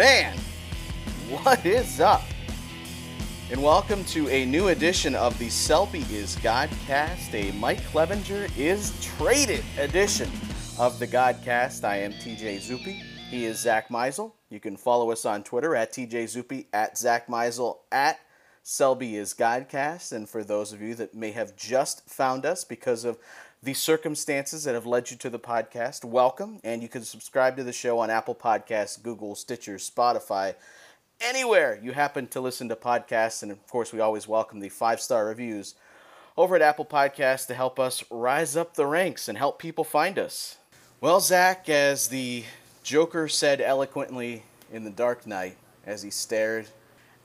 man, what is up? And welcome to a new edition of the Shelley is Godcast, a Mike Clevinger is traded edition of the Godcast. I am TJ Zuppe. He is Zack Meisel. You can follow us on Twitter at TJ Zuppe, at Zack Meisel, at Shelley is Godcast. And for those of you that may have just found us because of the circumstances that have led you to the podcast, welcome. And you can subscribe to the show on Apple Podcasts, Google, Stitcher, Spotify, anywhere you happen to listen to podcasts. And of course, we always welcome the five star reviews over at Apple Podcasts to help us rise up the ranks and help people find us. Well, Zack, as the Joker said eloquently in The Dark Knight as he stared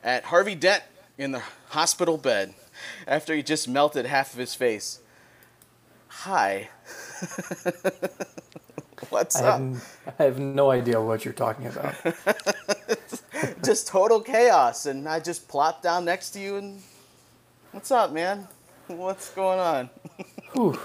at Harvey Dent in the hospital bed after he just melted half of his face. Hi. What's I up? have, I have no idea what you're talking about. just total chaos, and I just plopped down next to you and. What's up, man? What's going on? Whew.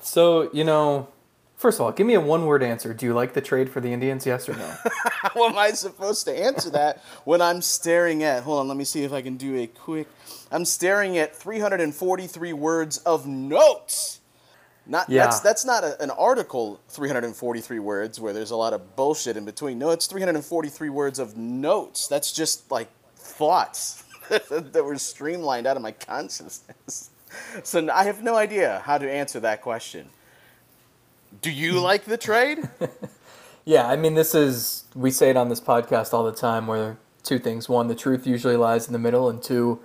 So, you know, first of all, give me a one word answer. Do you like the trade for the Indians, yes or no? How am I supposed to answer that when I'm staring at? Hold on, let me see if I can do a quick. I'm staring at 343 words of notes. Not Yeah. that's that's not a, an article. 343 words where there's a lot of bullshit in between. No, it's 343 words of notes. That's just like thoughts that were streamlined out of my consciousness. So I have no idea how to answer that question. Do you hmm. like the trade? yeah, I mean, this is, we say it on this podcast all the time where two things. One, the truth usually lies in the middle, and two,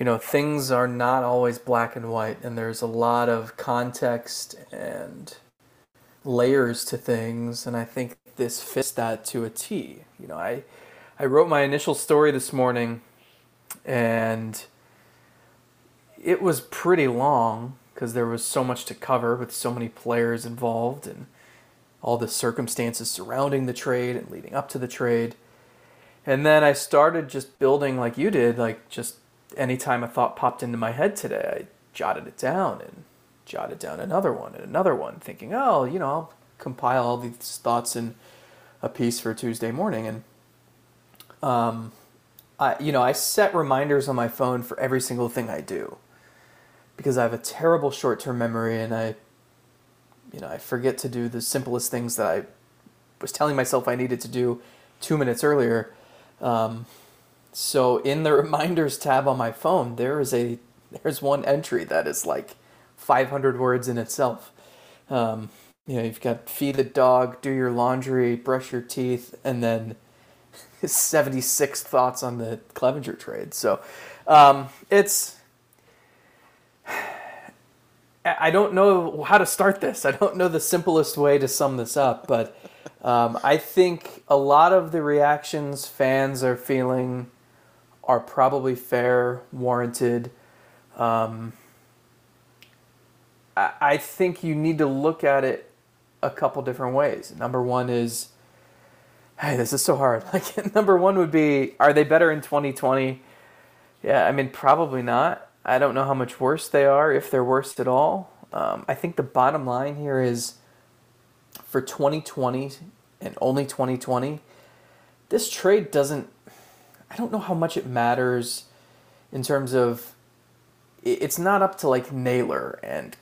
you know, things are not always black and white, and there's a lot of context and layers to things, and I think this fits that to a T. You know, I, I wrote my initial story this morning, and it was pretty long because there was so much to cover with so many players involved and all the circumstances surrounding the trade and leading up to the trade. And then I started just building like you did, like just anytime a thought popped into my head today, I jotted it down and jotted down another one and another one, thinking, oh, you know, I'll compile all these thoughts in a piece for Tuesday morning. And, um, I, you know, I set reminders on my phone for every single thing I do because I have a terrible short-term memory and I, you know, I forget to do the simplest things that I was telling myself I needed to do two minutes earlier. Um, so in the reminders tab on my phone, there is a there's one entry that is like 500 words in itself. Um, you know, you've got feed the dog, do your laundry, brush your teeth, and then 76 thoughts on the Clevinger trade. So um, it's I don't know how to start this. I don't know the simplest way to sum this up, but um, I think a lot of the reactions fans are feeling are probably fair, warranted. Um, I, think you need to look at it a couple different ways. Number one is, hey, this is so hard. Like, number one would be, are they better in 2020? Yeah, I mean, probably not. I don't know how much worse they are, if they're worse at all. Um, I think the bottom line here is for 2020 and only 2020, this trade doesn't, I don't know how much it matters in terms of, it's not up to like Naylor and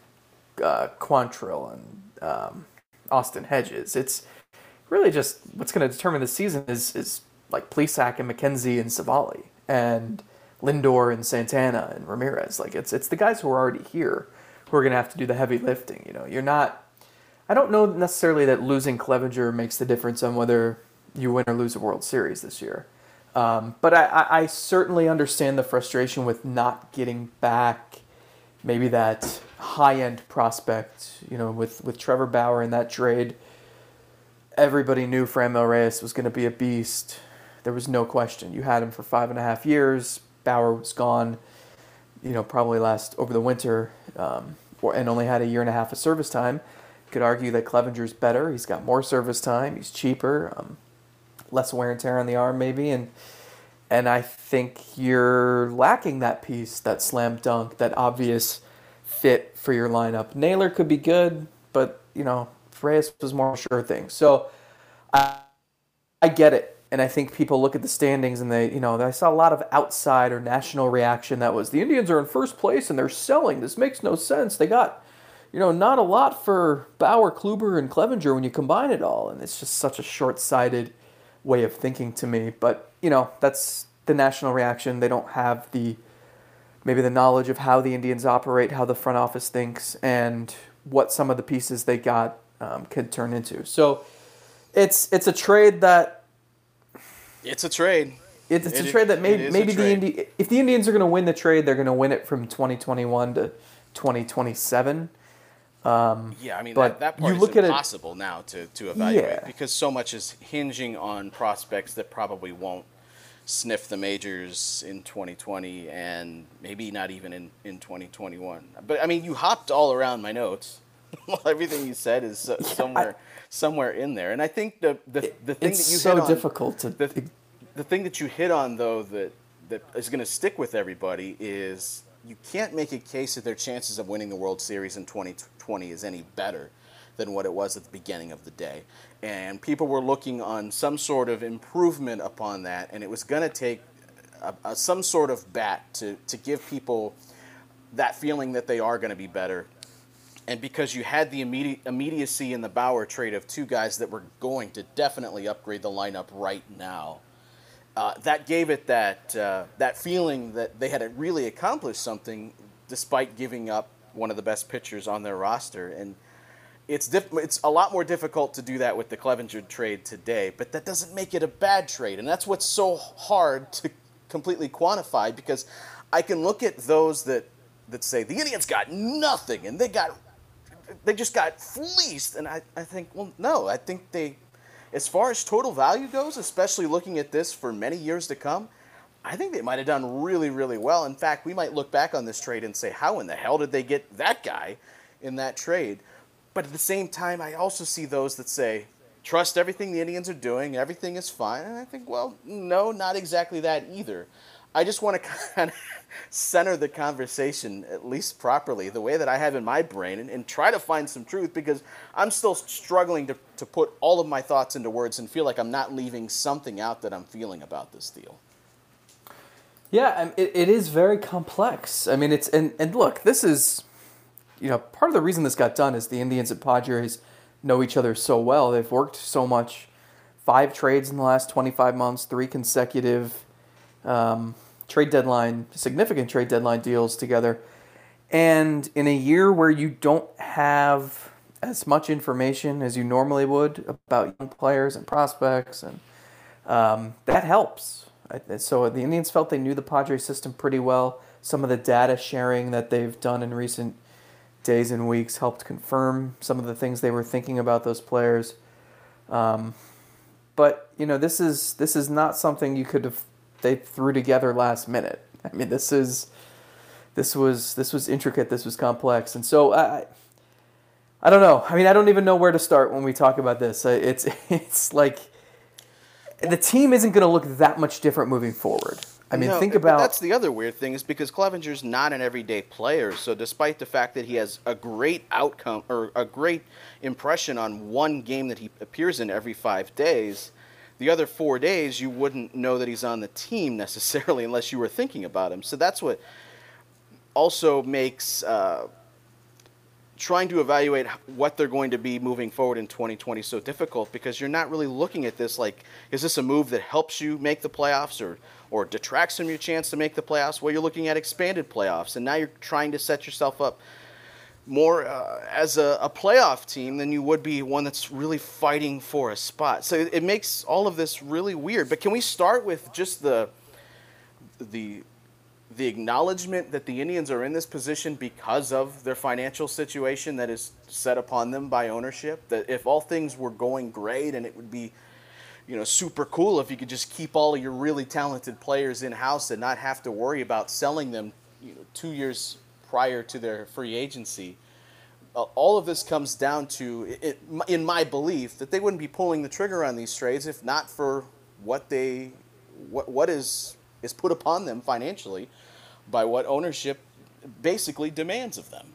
uh, Quantrill and um, Austin Hedges. It's really just what's going to determine the season is, is like Plesac and McKenzie and Civale and Lindor and Santana and Ramirez. Like it's it's the guys who are already here who are going to have to do the heavy lifting. You know, you're not. I don't know necessarily that losing Clevinger makes the difference on whether you win or lose a World Series this year. Um, but I, I, certainly understand the frustration with not getting back maybe that high end prospect. You know, with with Trevor Bauer in that trade, everybody knew Franmil Reyes was going to be a beast. There was no question. You had him for five and a half years. Bauer was gone. You know, probably last over the winter, um, or, and only had a year and a half of service time. Could argue that Clevinger's better. He's got more service time. He's cheaper, um, less wear and tear on the arm, maybe, and and I think you're lacking that piece, that slam dunk, that obvious fit for your lineup. Naylor could be good, but you know, Reyes was more sure thing. So I I get it. and I think people look at the standings and they, you know, I saw a lot of outside or national reaction that was the Indians are in first place and they're selling. This makes no sense. They got, you know, not a lot for Bauer, Kluber, and Clevinger when you combine it all, and it's just such a short-sighted way of thinking to me. But you know, that's the national reaction. They don't have the maybe the knowledge of how the Indians operate, how the front office thinks, and what some of the pieces they got um, could turn into. So it's it's a trade that it's a trade. It's, it's it, a trade that maybe maybe the Indi- if the Indians are going to win the trade, they're going to win it from 2021 to 2027. Um, yeah, I mean but that, that part you look is impossible it, now to, to evaluate yeah. because so much is hinging on prospects that probably won't sniff the majors in 2020 and maybe not even in, in 2021. But I mean, you hopped all around my notes. Everything you said is somewhere I, somewhere in there, and I think the the, the thing that you so hit on, difficult to the, the thing that you hit on though that that is going to stick with everybody is you can't make a case that their chances of winning the World Series in 2020 is any better than what it was at the beginning of the day. And people were looking on some sort of improvement upon that, and it was going to take a, a, some sort of bat to, to give people that feeling that they are going to be better. And because you had the immediate, immediacy in the Bauer trade of two guys that were going to definitely upgrade the lineup right now, uh, that gave it that uh, that feeling that they had really accomplished something, despite giving up one of the best pitchers on their roster. And it's diff- it's a lot more difficult to do that with the Clevinger trade today. But that doesn't make it a bad trade, and that's what's so hard to completely quantify because I can look at those that that say the Indians got nothing and they got they just got fleeced, and I, I think well no, I think they as far as total value goes, especially looking at this for many years to come, I think they might have done really, really well. In fact, we might look back on this trade and say, how in the hell did they get that guy in that trade? But at the same time, I also see those that say, trust everything the Indians are doing, everything is fine. And I think, well, no, not exactly that either. I just want to kind of center the conversation at least properly, the way that I have in my brain, and, and, try to find some truth because I'm still struggling to, to put all of my thoughts into words and feel like I'm not leaving something out that I'm feeling about this deal. Yeah, it, it is very complex. I mean, it's and, and look, this is, you know, part of the reason this got done is the Indians and Padres know each other so well. They've worked so much, five trades in the last 25 months, three consecutive. Um, trade deadline, significant trade deadline deals together. And in a year where you don't have as much information as you normally would about young players and prospects, and um, that helps. So the Indians felt they knew the Padres system pretty well. Some of the data sharing that they've done in recent days and weeks helped confirm some of the things they were thinking about those players. Um, but you know, this is this is not something you could have they threw together last minute. I mean, this is this was this was intricate. This was complex, and so I. I don't know. I mean, I don't even know where to start when we talk about this. It's it's like the team isn't going to look that much different moving forward. I mean, no, think about that's the other weird thing is because Clevinger's not an everyday player. So despite the fact that he has a great outcome or a great impression on one game that he appears in every five days, the other four days, you wouldn't know that he's on the team necessarily unless you were thinking about him. So that's what also makes uh, trying to evaluate what they're going to be moving forward in 2020 so difficult because you're not really looking at this like, is this a move that helps you make the playoffs or, or detracts from your chance to make the playoffs? Well, you're looking at expanded playoffs, and now you're trying to set yourself up more uh, as a, a, playoff team than you would be one that's really fighting for a spot. So it, it, makes all of this really weird. But can we start with just the the the acknowledgement that the Indians are in this position because of their financial situation that is set upon them by ownership? That if all things were going great and it would be you know super cool if you could just keep all of your really talented players in house and not have to worry about selling them you know 2 years prior to their free agency. Uh, all of this comes down to, it, in my belief, that they wouldn't be pulling the trigger on these trades if not for what they, what, what is is put upon them financially by what ownership basically demands of them.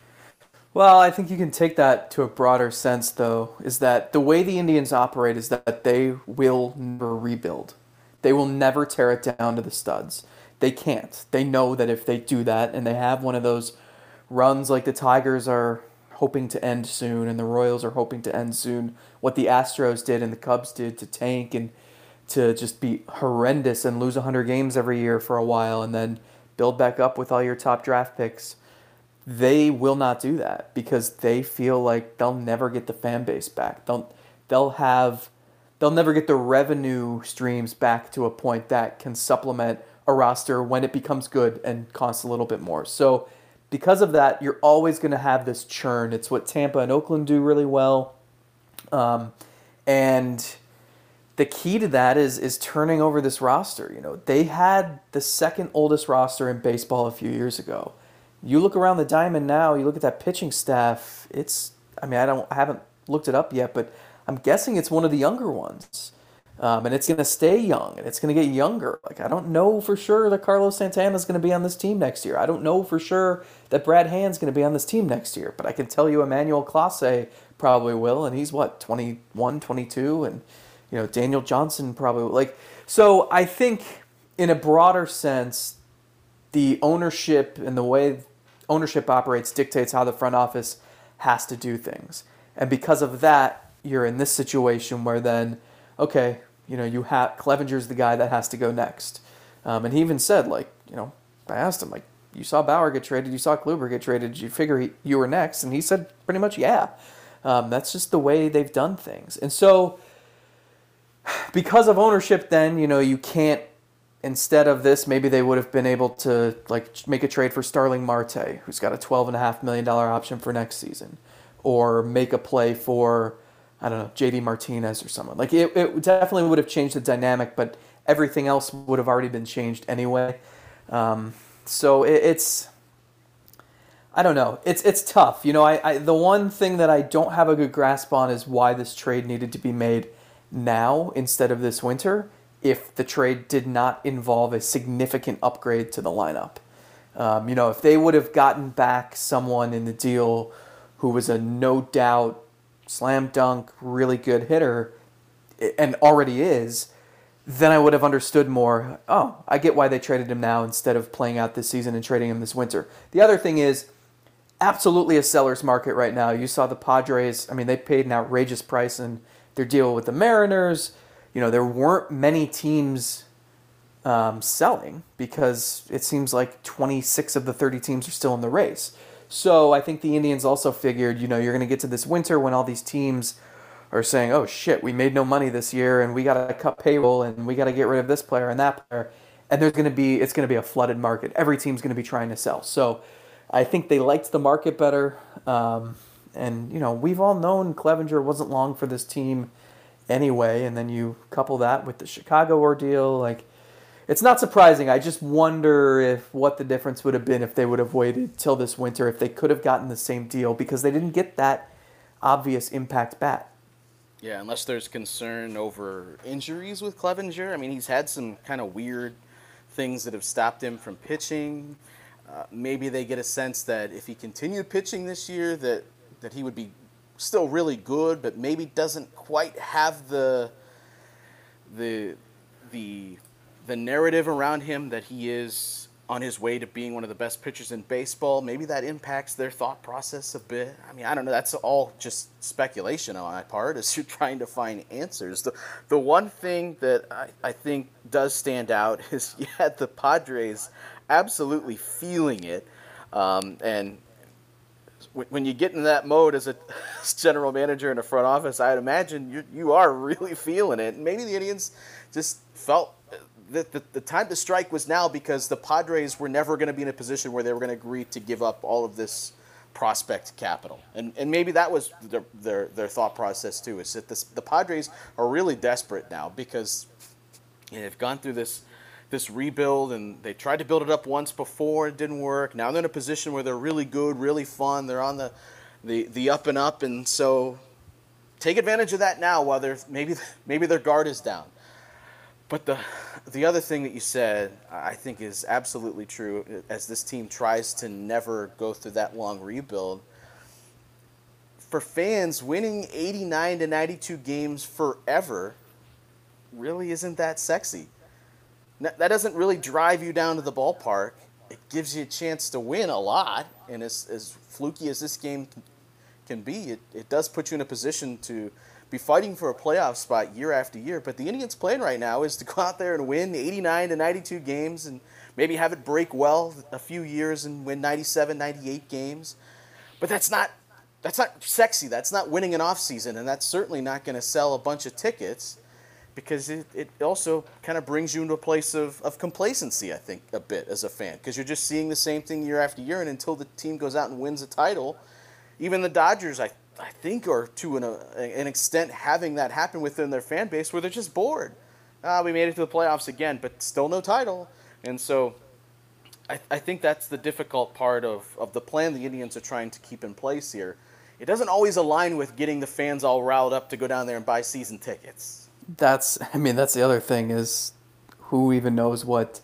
Well, I think you can take that to a broader sense, though, is that the way the Indians operate is that they will never rebuild. They will never tear it down to the studs. They can't. They know that if they do that and they have one of those runs like the Tigers are hoping to end soon and the Royals are hoping to end soon, what the Astros did and the Cubs did to tank and to just be horrendous and lose 100 games every year for a while and then build back up with all your top draft picks. They will not do that because they feel like they'll never get the fan base back. They'll they'll have they'll never get the revenue streams back to a point that can supplement a roster when it becomes good and costs a little bit more. So because of that, you're always going to have this churn. It's what Tampa and Oakland do really well. Um, and the key to that is is turning over this roster. You know, they had the second oldest roster in baseball a few years ago. You look around the diamond now, you look at that pitching staff, it's I mean, I don't I haven't looked it up yet, but I'm guessing it's one of the younger ones. Um, and it's going to stay young and it's going to get younger. Like, I don't know for sure that Carlos Santana is going to be on this team next year. I don't know for sure that Brad Hand's going to be on this team next year, but I can tell you Emmanuel Clase probably will. And he's what, 21, 22? And you know, Daniel Johnson probably like. So I think in a broader sense, the ownership and the way ownership operates dictates how the front office has to do things. And because of that, you're in this situation where then, okay, you know, you have Clevinger's the guy that has to go next. Um, and he even said, like, you know, I asked him, like, you saw Bauer get traded, you saw Kluber get traded, did you figure he, you were next? And he said pretty much, yeah. Um, that's just the way they've done things. And so because of ownership, then you know you can't. Instead of this, maybe they would have been able to like make a trade for Starling Marte, who's got a twelve and a half million dollar option for next season, or make a play for I don't know JD Martinez or someone. Like it, it definitely would have changed the dynamic, but everything else would have already been changed anyway. Um, so it, it's I don't know. It's it's tough. You know, I, I the one thing that I don't have a good grasp on is why this trade needed to be made now instead of this winter if the trade did not involve a significant upgrade to the lineup. Um, you know, if they would have gotten back someone in the deal who was a no doubt slam dunk, really good hitter, and already is, then I would have understood more. Oh, I get why they traded him now instead of playing out this season and trading him this winter. The other thing is, absolutely a seller's market right now. You saw the Padres, I mean, they paid an outrageous price in their deal with the Mariners. You know, there weren't many teams um, selling because it seems like 26 of the 30 teams are still in the race. So I think the Indians also figured, you know, you're going to get to this winter when all these teams are saying, oh shit, we made no money this year and we got to cut payroll and we got to get rid of this player and that player. And there's going to be, it's going to be a flooded market. Every team's going to be trying to sell. So I think they liked the market better. Um, and you know we've all known Clevinger wasn't long for this team anyway, and then you couple that with the Chicago ordeal, like it's not surprising. I just wonder if what the difference would have been if they would have waited till this winter, if they could have gotten the same deal because they didn't get that obvious impact bat. Yeah, unless there's concern over injuries with Clevinger. I mean, he's had some kind of weird things that have stopped him from pitching. Uh, maybe they get a sense that if he continued pitching this year, that that he would be still really good, but maybe doesn't quite have the the the the narrative around him that he is on his way to being one of the best pitchers in baseball. Maybe that impacts their thought process a bit. I mean, I don't know. That's all just speculation on my part as you're trying to find answers. The, the one thing that I, I think does stand out is had the Padres absolutely feeling it. Um, and when you get in that mode as a general manager in a front office, I'd imagine you you are really feeling it. And maybe the Indians just felt that the, the time to strike was now because the Padres were never going to be in a position where they were going to agree to give up all of this prospect capital. And and maybe that was their their, their thought process too. Is that this, the Padres are really desperate now because you know, they've gone through this this rebuild and they tried to build it up once before it didn't work now they're in a position where they're really good really fun they're on the the, the up and up and so take advantage of that now while they're maybe maybe their guard is down but the the other thing that you said i think is absolutely true uh, as this team tries to never go through that long rebuild for fans winning 89 to 92 games forever really isn't that sexy that doesn't really drive you down to the ballpark. It gives you a chance to win a lot, and as, as fluky as this game can be, it, it does put you in a position to be fighting for a playoff spot year after year. But the Indians' plan right now is to go out there and win 89 to 92 games and maybe have it break well a few years and win 97, 98 games. But that's not that's not sexy. That's not winning an off season, and that's certainly not going to sell a bunch of tickets because it, it also kind of brings you into a place of, of complacency, I think, a bit as a fan, because you're just seeing the same thing year after year, and until the team goes out and wins a title, even the Dodgers, I, I think, are to an, uh, an extent having that happen within their fan base where they're just bored. Ah, we made it to the playoffs again, but still no title. And so I, I think that's the difficult part of, of the plan the Indians are trying to keep in place here. It doesn't always align with getting the fans all riled up to go down there and buy season tickets that's I mean that's the other thing is who even knows what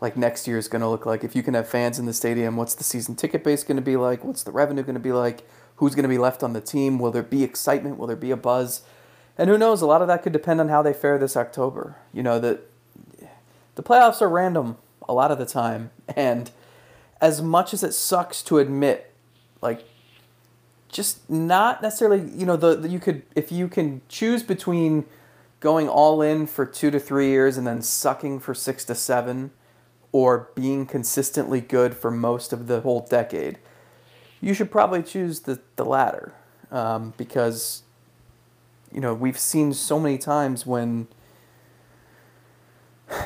like next year is going to look like. If you can have fans in the stadium, what's the season ticket base going to be like? What's the revenue going to be like? Who's going to be left on the team? Will there be excitement? Will there be a buzz? And who knows? A lot of that could depend on how they fare this October. You know that the playoffs are random a lot of the time, and as much as it sucks to admit, like just not necessarily, you know, the, the you could if you can choose between going all in for two to three years and then sucking for six to seven, or being consistently good for most of the whole decade, you should probably choose the, the latter. Um, because, you know, we've seen so many times when,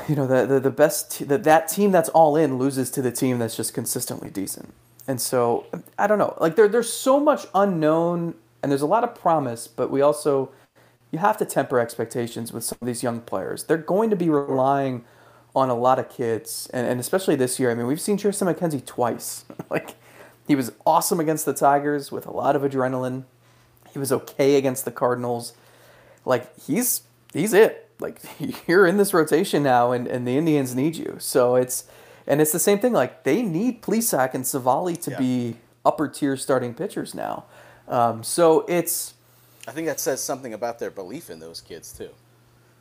you know, the, the, the best, that that team that's all in loses to the team that's just consistently decent. And so, I don't know. Like, there, there's so much unknown and there's a lot of promise, but we also you have to temper expectations with some of these young players. They're going to be relying on a lot of kids, and, and especially this year. I mean, we've seen Triston McKenzie twice. like, he was awesome against the Tigers with a lot of adrenaline. He was okay against the Cardinals. Like, he's he's it. Like, you're in this rotation now, and, and the Indians need you. So it's and it's the same thing. Like, they need Plesac and Civale to yeah. be upper tier starting pitchers now. Um, so it's I think that says something about their belief in those kids too.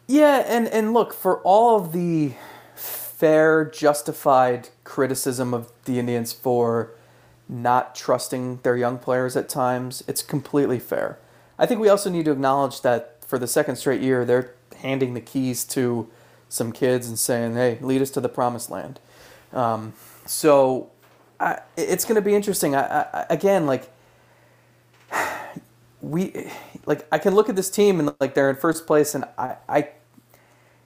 Yeah, and and look for all of the fair, justified criticism of the Indians for not trusting their young players at times. It's completely fair. I think we also need to acknowledge that for the second straight year, they're handing the keys to some kids and saying, "Hey, lead us to the promised land." Um, so I, it's going to be interesting. I, I, again, like we like I can look at this team and like they're in first place and I, I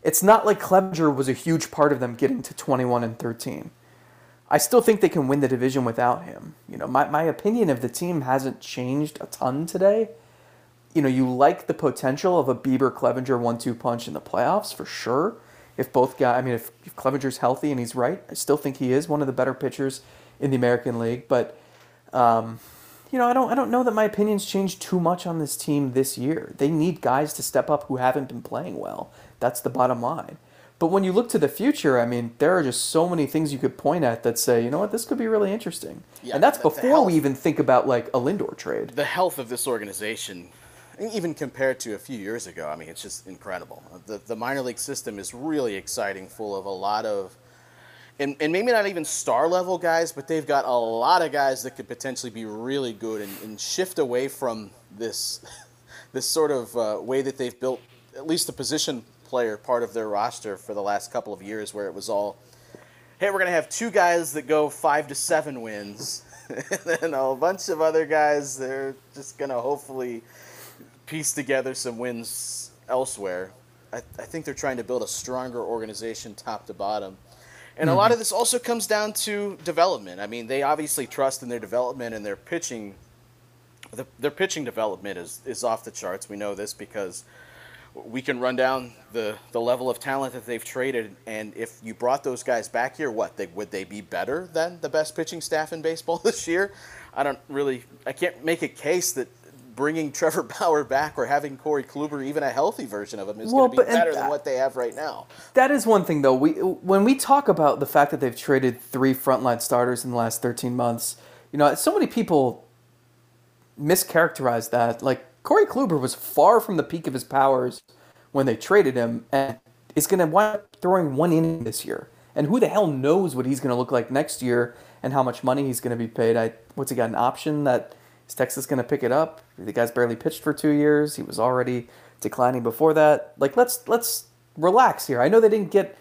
it's not like Clevinger was a huge part of them getting to 21 and 13. I still think they can win the division without him. You know, my, my opinion of the team hasn't changed a ton today. You know, you like the potential of a Bieber Clevinger one two punch in the playoffs for sure. If both guys, I mean, if, if Clevinger's healthy and he's right, I still think he is one of the better pitchers in the American League. But, um, you know, I don't I don't know that my opinions changed too much on this team this year. They need guys to step up who haven't been playing well. That's the bottom line. But when you look to the future, I mean, there are just so many things you could point at that say, you know what, this could be really interesting. Yeah, and that's before health, we even think about like a Lindor trade. The health of this organization, even compared to a few years ago, I mean, it's just incredible. The the minor league system is really exciting, full of a lot of and, and maybe not even star level guys, but they've got a lot of guys that could potentially be really good and, and shift away from this this sort of uh, way that they've built at least the position player part of their roster for the last couple of years, where it was all, hey, we're gonna have two guys that go five to seven wins, and then a bunch of other guys they're just gonna hopefully piece together some wins elsewhere. I, I think they're trying to build a stronger organization top to bottom and mm-hmm. a lot mm-hmm. of this also comes down to development. I mean, they obviously trust in their development and their pitching. The, their pitching development is, is off the charts. We know this because we can run down the, the level of talent that they've traded. And if you brought those guys back here, what they would they be better than the best pitching staff in baseball this year? I don't really. I can't make a case that bringing Trevor Bauer back or having Corey Kluber, even a healthy version of him, is well, going to be better than what they have right now. That is one thing, though. We when we talk about the fact that they've traded three frontline starters in the last 13 months, you know, so many people mischaracterize that. Like Corey Kluber was far from the peak of his powers when they traded him, and is going to wind up throwing one inning this year. And who the hell knows what he's going to look like next year and how much money he's going to be paid? I what's he got an option that is Texas going to pick it up? The guy's barely pitched for two years. He was already declining before that. Like let's let's relax here. I know they didn't get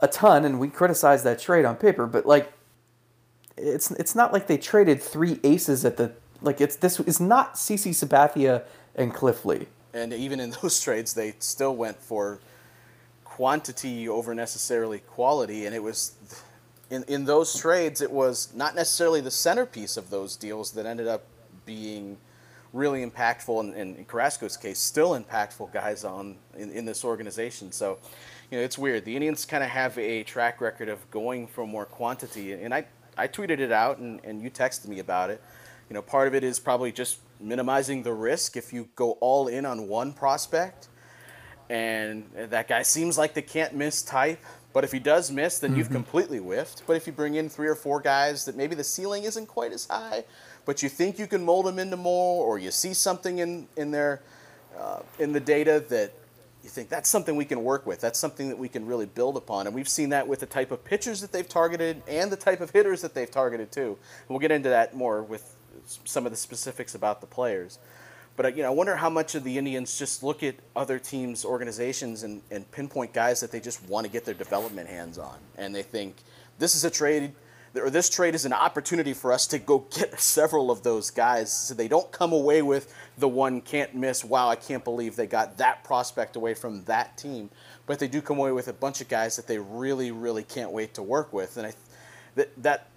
a ton, and we criticized that trade on paper, but like it's it's not like they traded three aces at the like it's this is not CC Sabathia and Cliff Lee. And even in those trades, they still went for quantity over necessarily quality, and it was in in those trades it was not necessarily the centerpiece of those deals that ended up being really impactful and, in Carrasco's case still impactful guys on in, in this organization. So you know it's weird. The Indians kind of have a track record of going for more quantity. And I, I tweeted it out and, and you texted me about it. You know part of it is probably just minimizing the risk if you go all in on one prospect and that guy seems like the can't miss type. But if he does miss, then mm-hmm. you've completely whiffed. But if you bring in three or four guys that maybe the ceiling isn't quite as high, but you think you can mold them into more, or you see something in in their uh, in the data that you think that's something we can work with. That's something that we can really build upon. And we've seen that with the type of pitchers that they've targeted and the type of hitters that they've targeted too. And we'll get into that more with some of the specifics about the players. But uh, you know, I wonder how much of the Indians just look at other teams' organizations and, and pinpoint guys that they just want to get their development hands on, and they think this is a trade, or this trade is an opportunity for us to go get several of those guys, so they don't come away with the one can't miss. Wow, I can't believe they got that prospect away from that team, but they do come away with a bunch of guys that they really, really can't wait to work with, and I that that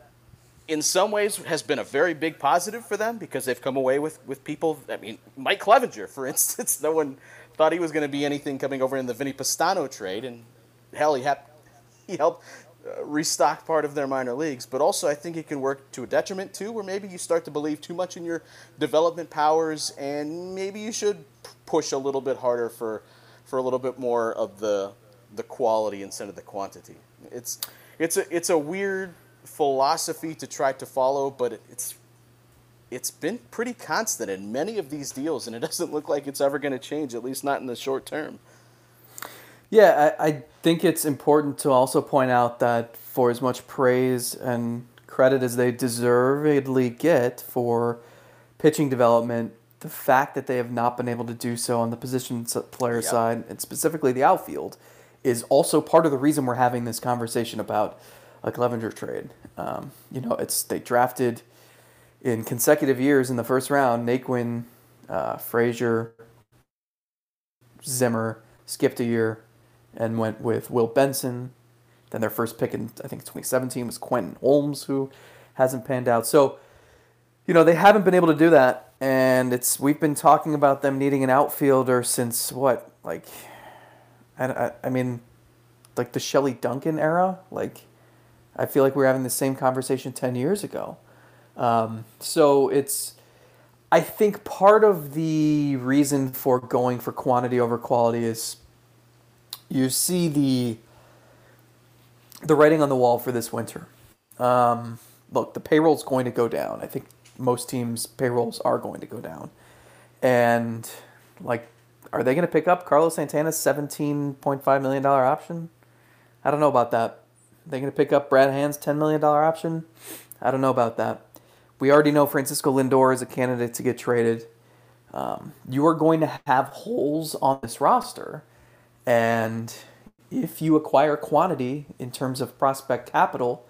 in some ways has been a very big positive for them because they've come away with, with people. I mean, Mike Clevinger, for instance, no one thought he was going to be anything coming over in the Vinnie Pestano trade, and hell, he, ha- he helped uh, restock part of their minor leagues. But also, I think it can work to a detriment too, where maybe you start to believe too much in your development powers, and maybe you should push a little bit harder for for a little bit more of the the quality instead of the quantity. It's it's a it's a weird philosophy to try to follow, but it's it's been pretty constant in many of these deals, and it doesn't look like it's ever going to change, at least not in the short term. Yeah, I, I think it's important to also point out that for as much praise and credit as they deservedly get for pitching development, the fact that they have not been able to do so on the position player yep. side, and specifically the outfield, is also part of the reason we're having this conversation about a Clevinger trade. Um, you know, it's they drafted in consecutive years in the first round Naquin, uh, Frazier, Zimmer, skipped a year, and went with Will Benson. Then their first pick in I think 2017 was Quentin Holmes, who hasn't panned out. So, you know, they haven't been able to do that, and it's we've been talking about them needing an outfielder since what, like, I, I, I mean, like the Shelley Duncan era, like I feel like we are having the same conversation 10 years ago. Um, so it's, I think part of the reason for going for quantity over quality is you see the the writing on the wall for this winter. Um, look, the payroll's going to go down. I think most teams' payrolls are going to go down, and like, are they going to pick up Carlos Santana's seventeen point five million dollar option? I don't know about that. They're going to pick up Brad Hand's $10 million option? I don't know about that. We already know Francisco Lindor is a candidate to get traded. Um, you are going to have holes on this roster. And if you acquire quantity in terms of prospect capital,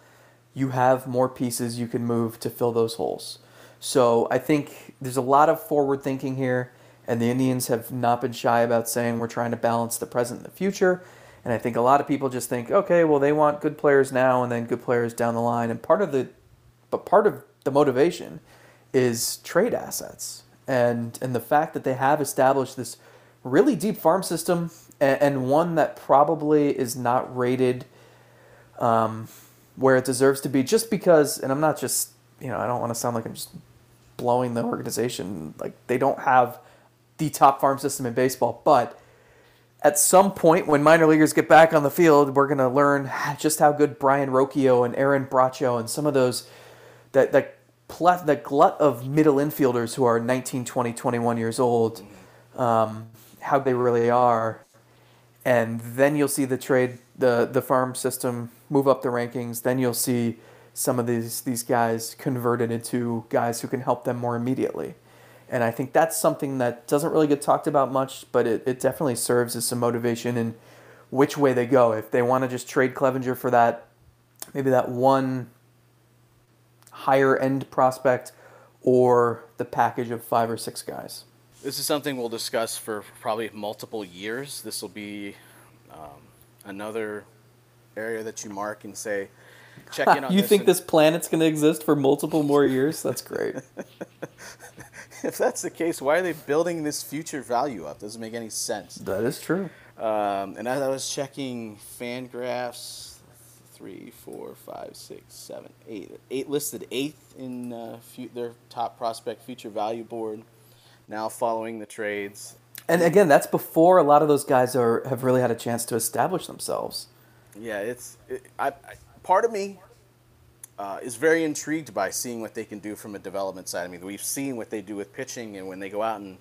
you have more pieces you can move to fill those holes. So I think there's a lot of forward thinking here, and the Indians have not been shy about saying we're trying to balance the present and the future. And I think a lot of people just think, okay, well, they want good players now and then good players down the line. And part of the, but part of the motivation is trade assets and and the fact that they have established this really deep farm system and, and one that probably is not rated um, where it deserves to be just because. And I'm not just you know I don't want to sound like I'm just blowing the organization like they don't have the top farm system in baseball, but at some point when minor leaguers get back on the field, we're going to learn just how good Brayan Rocchio and Aaron Bracho and some of those that that pl- that glut of middle infielders who are 19, 20, 21 years old, um, how they really are. and then you'll see the trade the the farm system move up the rankings. Then you'll see some of these these guys converted into guys who can help them more immediately. And I think that's something that doesn't really get talked about much, but it, it definitely serves as some motivation in which way they go. If they want to just trade Clevinger for that, maybe that one higher end prospect or the package of five or six guys. This is something we'll discuss for probably multiple years. This will be um, another area that you mark and say, check in on you this think and- this planet's going to exist for multiple more years? That's great. if that's the case, why are they building this future value up? Doesn't make any sense. that is true. Um, and as I was checking fan Fangraphs, three, four, five, six, seven, eight, eight listed eighth in uh, fu- their top prospect future value board. Now following the trades, And again, that's before a lot of those guys are have really had a chance to establish themselves. yeah, it's it, I, I, part of me uh, is very intrigued by seeing what they can do from a development side. I mean, we've seen what they do with pitching, and when they go out and,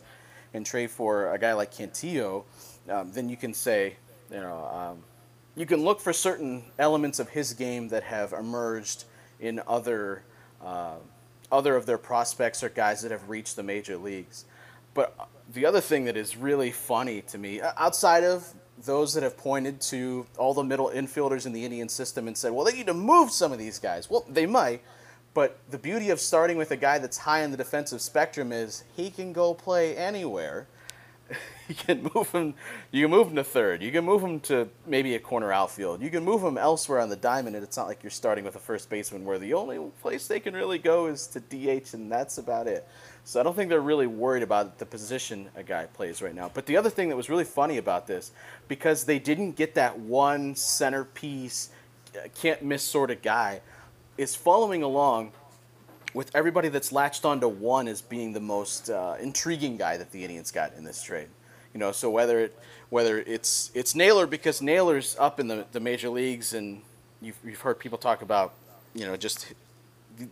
and trade for a guy like Cantillo, um, then you can say, you know, um, you can look for certain elements of his game that have emerged in other uh, other of their prospects or guys that have reached the major leagues. But the other thing that is really funny to me, outside of those that have pointed to all the middle infielders in the Indian system and said, well, they need to move some of these guys. Well, they might. But the beauty of starting with a guy that's high in the defensive spectrum is he can go play anywhere. you can move him. You can move him to third. You can move him to maybe a corner outfield. You can move him elsewhere on the diamond, and it's not like you're starting with a first baseman where the only place they can really go is to DH, and that's about it. So I don't think they're really worried about the position a guy plays right now. But the other thing that was really funny about this, because they didn't get that one centerpiece, uh, can't miss sort of guy, is following along with everybody that's latched onto one as being the most uh, intriguing guy that the Indians got in this trade. You know, so whether it whether it's it's Naylor because Naylor's up in the, the major leagues and you've, you've heard people talk about you know just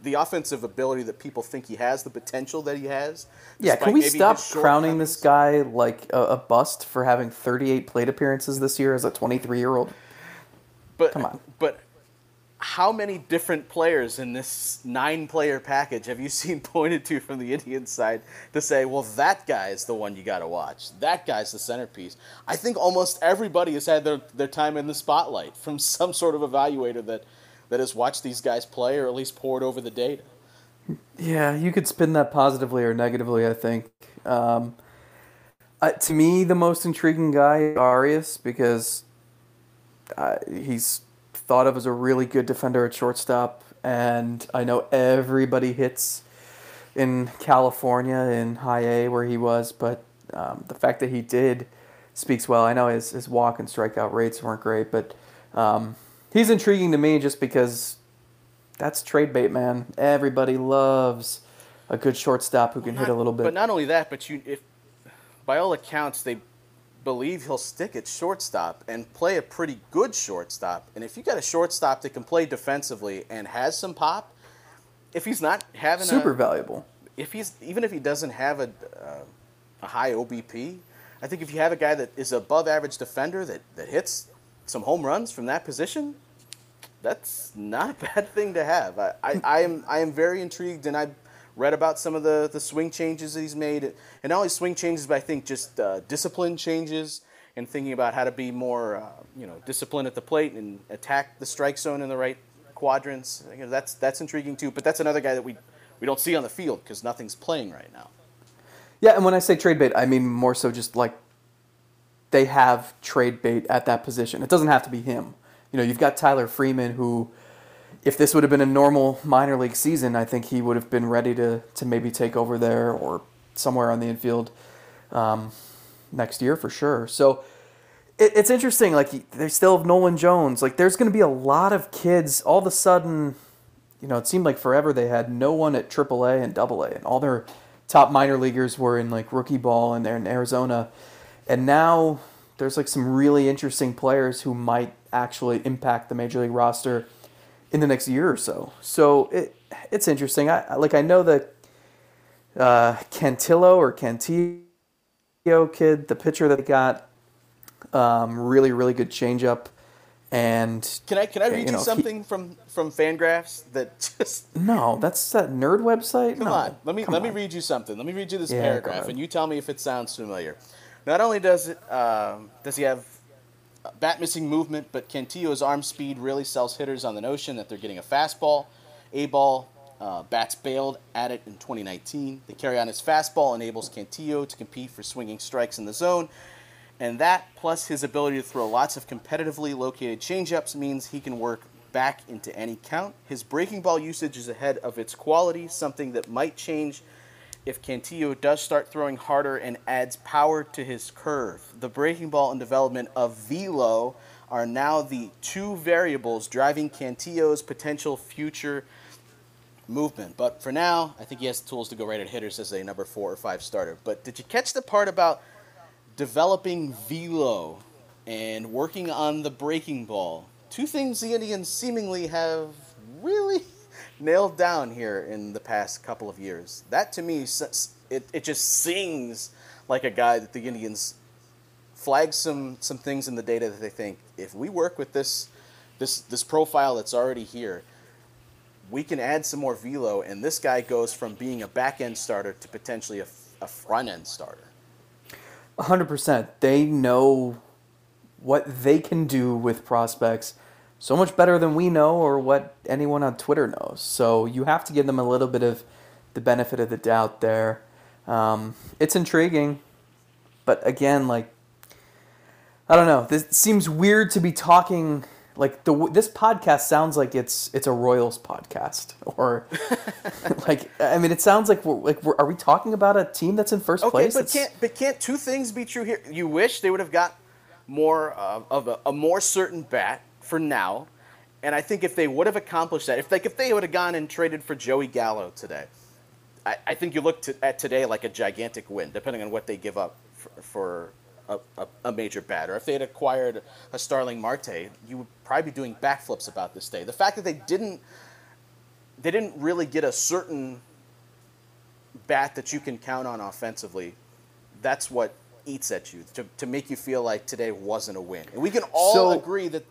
the, offensive ability that people think he has, the potential that he has. Yeah, can we stop crowning this guy like a, a bust for having 38 plate appearances this year as a 23 year old? But Come on. But how many different players in this nine-player package have you seen pointed to from the Indian side to say, well, that guy is the one you got to watch. That guy's the centerpiece. I think almost everybody has had their, their time in the spotlight from some sort of evaluator that, that has watched these guys play or at least poured over the data. Yeah, you could spin that positively or negatively. I think. Um, uh, to me, the most intriguing guy is Arias because uh, he's thought of as a really good defender at shortstop, and I know everybody hits in California in High A where he was, but um, the fact that he did speaks well. I know his his walk and strikeout rates weren't great, but um, he's intriguing to me just because that's trade bait, man. Everybody loves a good shortstop who can hit a little bit. But not only that, but you, if by all accounts they believe he'll stick at shortstop and play a pretty good shortstop. And if you got a shortstop that can play defensively and has some pop, if he's not having a Super a, valuable. if he's even if he doesn't have a uh, a high OBP, I think if you have a guy that is above average defender that that hits some home runs from that position, that's not a bad thing to have. I, I, I am I am very intrigued, and I read about some of the, the swing changes that he's made, and not only swing changes, but I think just uh, discipline changes and thinking about how to be more uh, you know disciplined at the plate and attack the strike zone in the right quadrants. You know, that's that's intriguing too. But that's another guy that we we don't see on the field because nothing's playing right now. Yeah, and when I say trade bait, I mean more so just like they have trade bait at that position. It doesn't have to be him. You know, you've got Tyler Freeman who if this would have been a normal minor league season, I think he would have been ready to, to maybe take over there or somewhere on the infield um, next year for sure. So it, it's interesting. Like they still have Nolan Jones. Like there's going to be a lot of kids. All of a sudden, you know, it seemed like forever they had no one at AAA and AA, and all their top minor leaguers were in like rookie ball and they're in Arizona, and now there's like some really interesting players who might actually impact the major league roster in the next year or so. So it it's interesting. I like I know that uh, Cantillo or Cantillo kid, the pitcher that they got, Um, really, really good changeup. And Can I can I read you, you know, he- something from from Fangraphs that just no, that's that nerd website. Come no, on, let me let me read you something. Let me read you this Yeah, paragraph, and you tell me if it sounds familiar. Not only does it um, does he have bat missing movement, but Cantillo's arm speed really sells hitters on the notion that they're getting a fastball, a ball. Uh, bats bailed at it in 2019. The carry on his fastball enables Cantillo to compete for swinging strikes in the zone, and that plus his ability to throw lots of competitively located changeups means he can work back into any count. His breaking ball usage is ahead of its quality, something that might change if Cantillo does start throwing harder and adds power to his curve. The breaking ball and development of velo are now the two variables driving Cantillo's potential future movement. But for now, I think he has the tools to go right at hitters as a number four or five starter. But did you catch the part about developing velo and working on the breaking ball? Two things the Indians seemingly have really nailed down here in the past couple of years. That to me, it, it just sings like a guy that the Indians flag some some things in the data that they think if we work with this this this profile that's already here, we can add some more velo, and this guy goes from being a back end starter to potentially a, a front end starter. 100%. They know what they can do with prospects so much better than we know or what anyone on Twitter knows. So you have to give them a little bit of the benefit of the doubt there. Um, it's intriguing, but again, like, I don't know. This seems weird to be talking. Like the this podcast sounds like it's it's a Royals podcast, or like I mean, it sounds like we're like we're, are we talking about a team that's in first Okay, place? but can't but can't two things be true here? You wish they would have got more uh, of a, a more certain bat for now, and I think if they would have accomplished that, if like if they would have gone and traded for Joey Gallo today, I, I think you look to, at today like a gigantic win, depending on what they give up for, for a, a, a major bat. Or if they had acquired a Starling Marte, you would probably be doing backflips about this day. The fact that they didn't they didn't really get a certain bat that you can count on offensively, that's what eats at you to, to make you feel like today wasn't a win. And we can all So- agree that,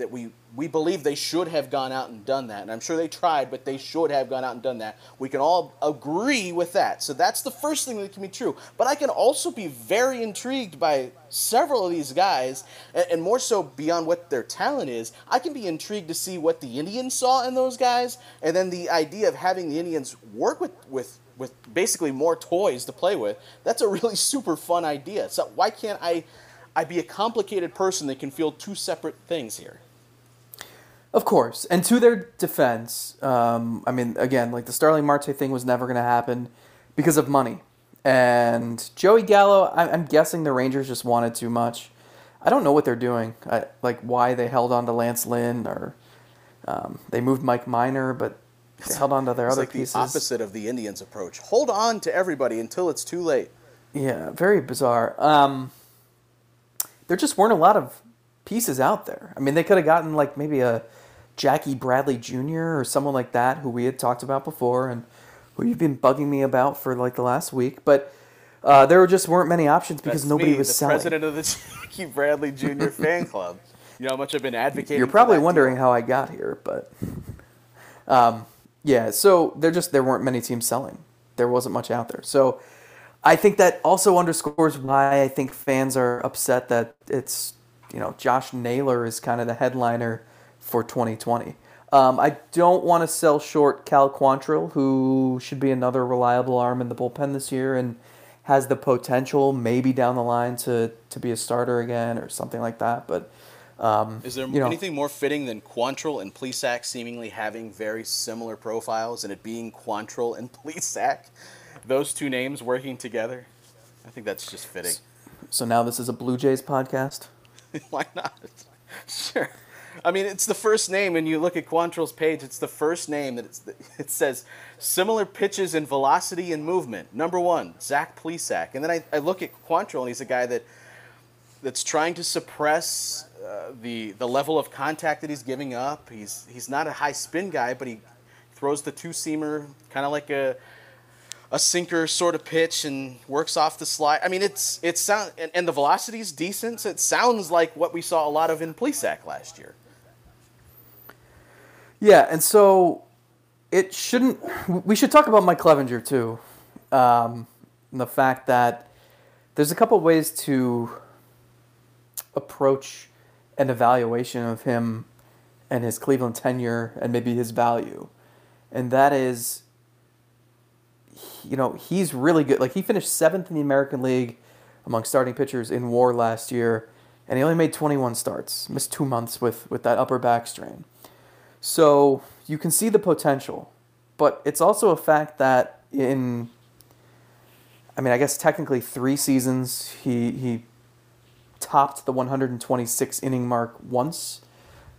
that, we, we believe they should have gone out and done that. And I'm sure they tried, but they should have gone out and done that. We can all agree with that. So that's the first thing that can be true. But I can also be very intrigued by several of these guys, and, and more so beyond what their talent is. I can be intrigued to see what the Indians saw in those guys, and then the idea of having the Indians work with, with with basically more toys to play with, that's a really super fun idea. So why can't I I be a complicated person that can feel two separate things here? Of course. And to their defense, um, I mean, again, like the Starling Marte thing was never going to happen because of money. And Joey Gallo, I- I'm guessing the Rangers just wanted too much. I don't know what they're doing, I, like why they held on to Lance Lynn or um, they moved Mike Minor, but they held on to their It's other like pieces. the opposite of the Indians' approach. Hold on to everybody until it's too late. Yeah, very bizarre. Um, there just weren't a lot of pieces out there. I mean, they could have gotten like maybe a Jackie Bradley Jr. or someone like that who we had talked about before and who you've been bugging me about for like the last week. But uh, there just weren't many options because That's nobody me, was the selling. president of the Jackie Bradley Jr. fan club. You know how much I've been advocating. You're probably wondering deal? how I got here, but um, yeah. So there just there weren't many teams selling. There wasn't much out there. So I think that also underscores why I think fans are upset that it's you know Josh Naylor is kind of the headliner for 2020. Um, I don't want to sell short Cal Quantrill, who should be another reliable arm in the bullpen this year and has the potential maybe down the line to to be a starter again or something like that. But um, Is there you know, anything more fitting than Quantrill and Plesac seemingly having very similar profiles and it being Quantrill and Plesac? Those two names working together? I think that's just fitting. So now this is a Blue Jays podcast. Why not? Sure. I mean, it's the first name, and you look at Quantrill's page, it's the first name that it says similar pitches in velocity and movement. Number one, Zach Plesac. And then I, I look at Quantrill, and he's a guy that that's trying to suppress uh, the the level of contact that he's giving up. He's he's not a high spin guy, but he throws the two seamer kind of like a a sinker sort of pitch and works off the slide. I mean, it's it's sound and, and the velocity is decent. So it sounds like what we saw a lot of in Plesac last year. Yeah, and so it shouldn't. We should talk about Mike Clevinger too. Um, the fact that there's a couple ways to approach an evaluation of him and his Cleveland tenure and maybe his value, and that is, you know, he's really good. Like he finished seventh in the American League among starting pitchers in WAR last year, and he only made 21 starts. Missed two months with with that upper back strain. So you can see the potential, but it's also a fact that in, I mean, I guess technically three seasons, he he topped the 126 inning mark once.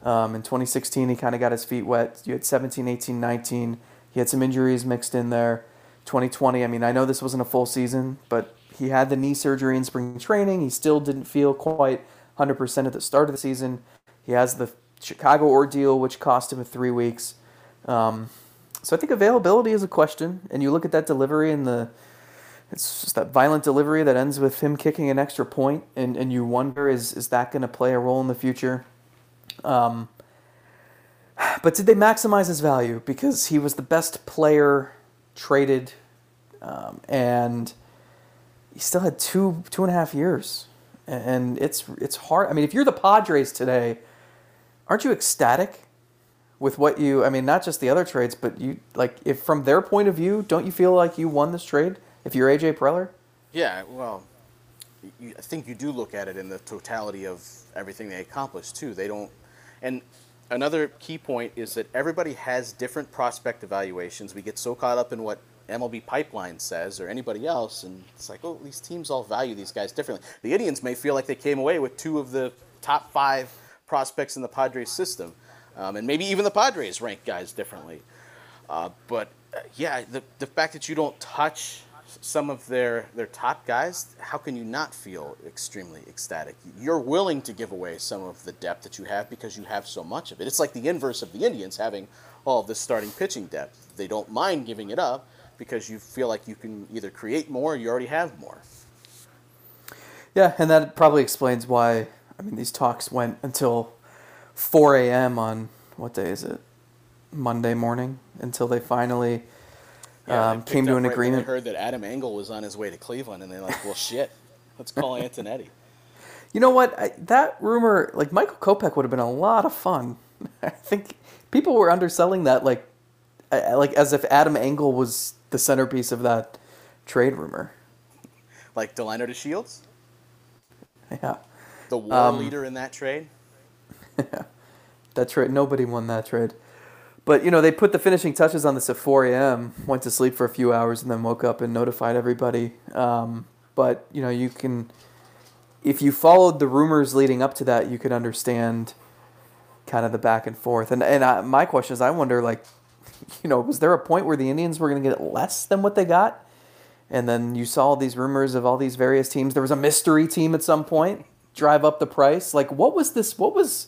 Um, in 2016, he kind of got his feet wet. You had 17, 18, 19. He had some injuries mixed in there. 2020, I mean, I know this wasn't a full season, but he had the knee surgery in spring training. He still didn't feel quite 100% at the start of the season. He has the Chicago ordeal, which cost him three weeks. Um, so I think availability is a question, and you look at that delivery and the it's just that violent delivery that ends with him kicking an extra point, and, and you wonder is is that going to play a role in the future? Um, but did they maximize his value because he was the best player traded, um, and he still had two two and a half years, and it's it's hard. I mean, if you're the Padres today aren't you ecstatic with what you? I mean, not just the other trades, but you like if from their point of view, don't you feel like you won this trade if you're AJ Preller? Yeah, well, I think you do look at it in the totality of everything they accomplished too. They don't, and another key point is that everybody has different prospect evaluations. We get so caught up in what MLB Pipeline says or anybody else, and it's like, oh, these teams all value these guys differently. The Indians may feel like they came away with two of the top five prospects in the Padres system. Um, and maybe even the Padres rank guys differently. Uh, but uh, yeah, the, the fact that you don't touch some of their, their top guys, how can you not feel extremely ecstatic? You're willing to give away some of the depth that you have because you have so much of it. It's like the inverse of the Indians having all of this starting pitching depth. They don't mind giving it up because you feel like you can either create more or you already have more. Yeah, and that probably explains why I mean, these talks went until 4 a.m. on what day is it? Monday morning until they finally yeah, um, came to an right agreement. heard that Adam Engel was on his way to Cleveland, and they're like, "Well, shit, let's call Antonetti." You know what? I, that rumor, like Michael Kopech, would have been a lot of fun. I think people were underselling that, like, like as if Adam Engel was the centerpiece of that trade rumor. Like Delino DeShields. Yeah the WAR um, leader in that trade? Yeah, that trade. Nobody won that trade. But you know, they put the finishing touches on this at 4 a.m. Went to sleep for a few hours and then woke up and notified everybody. Um, but you know, you can, if you followed the rumors leading up to that, you could understand kind of the back and forth. And and I, my question is, I wonder, like, you know, was there a point where the Indians were going to get less than what they got? And then you saw these rumors of all these various teams. There was a mystery team at some point drive up the price? Like, what was this? What was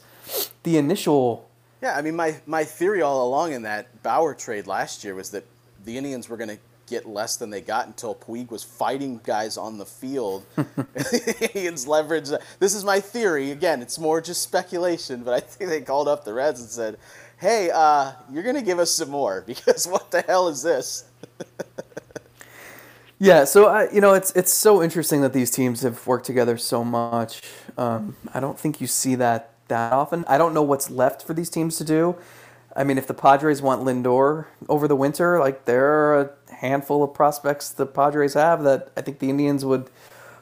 the initial? Yeah, I mean, my my theory all along in that Bauer trade last year was that the Indians were going to get less than they got until Puig was fighting guys on the field. Indians leverage. This is my theory. Again, it's more just speculation, but I think they called up the Reds and said, "Hey, uh, you're going to give us some more because what the hell is this?" Yeah, so I, you know, it's it's so interesting that these teams have worked together so much. Um, I don't think you see that that often. I don't know what's left for these teams to do. I mean, if the Padres want Lindor over the winter, like there are a handful of prospects the Padres have that I think the Indians would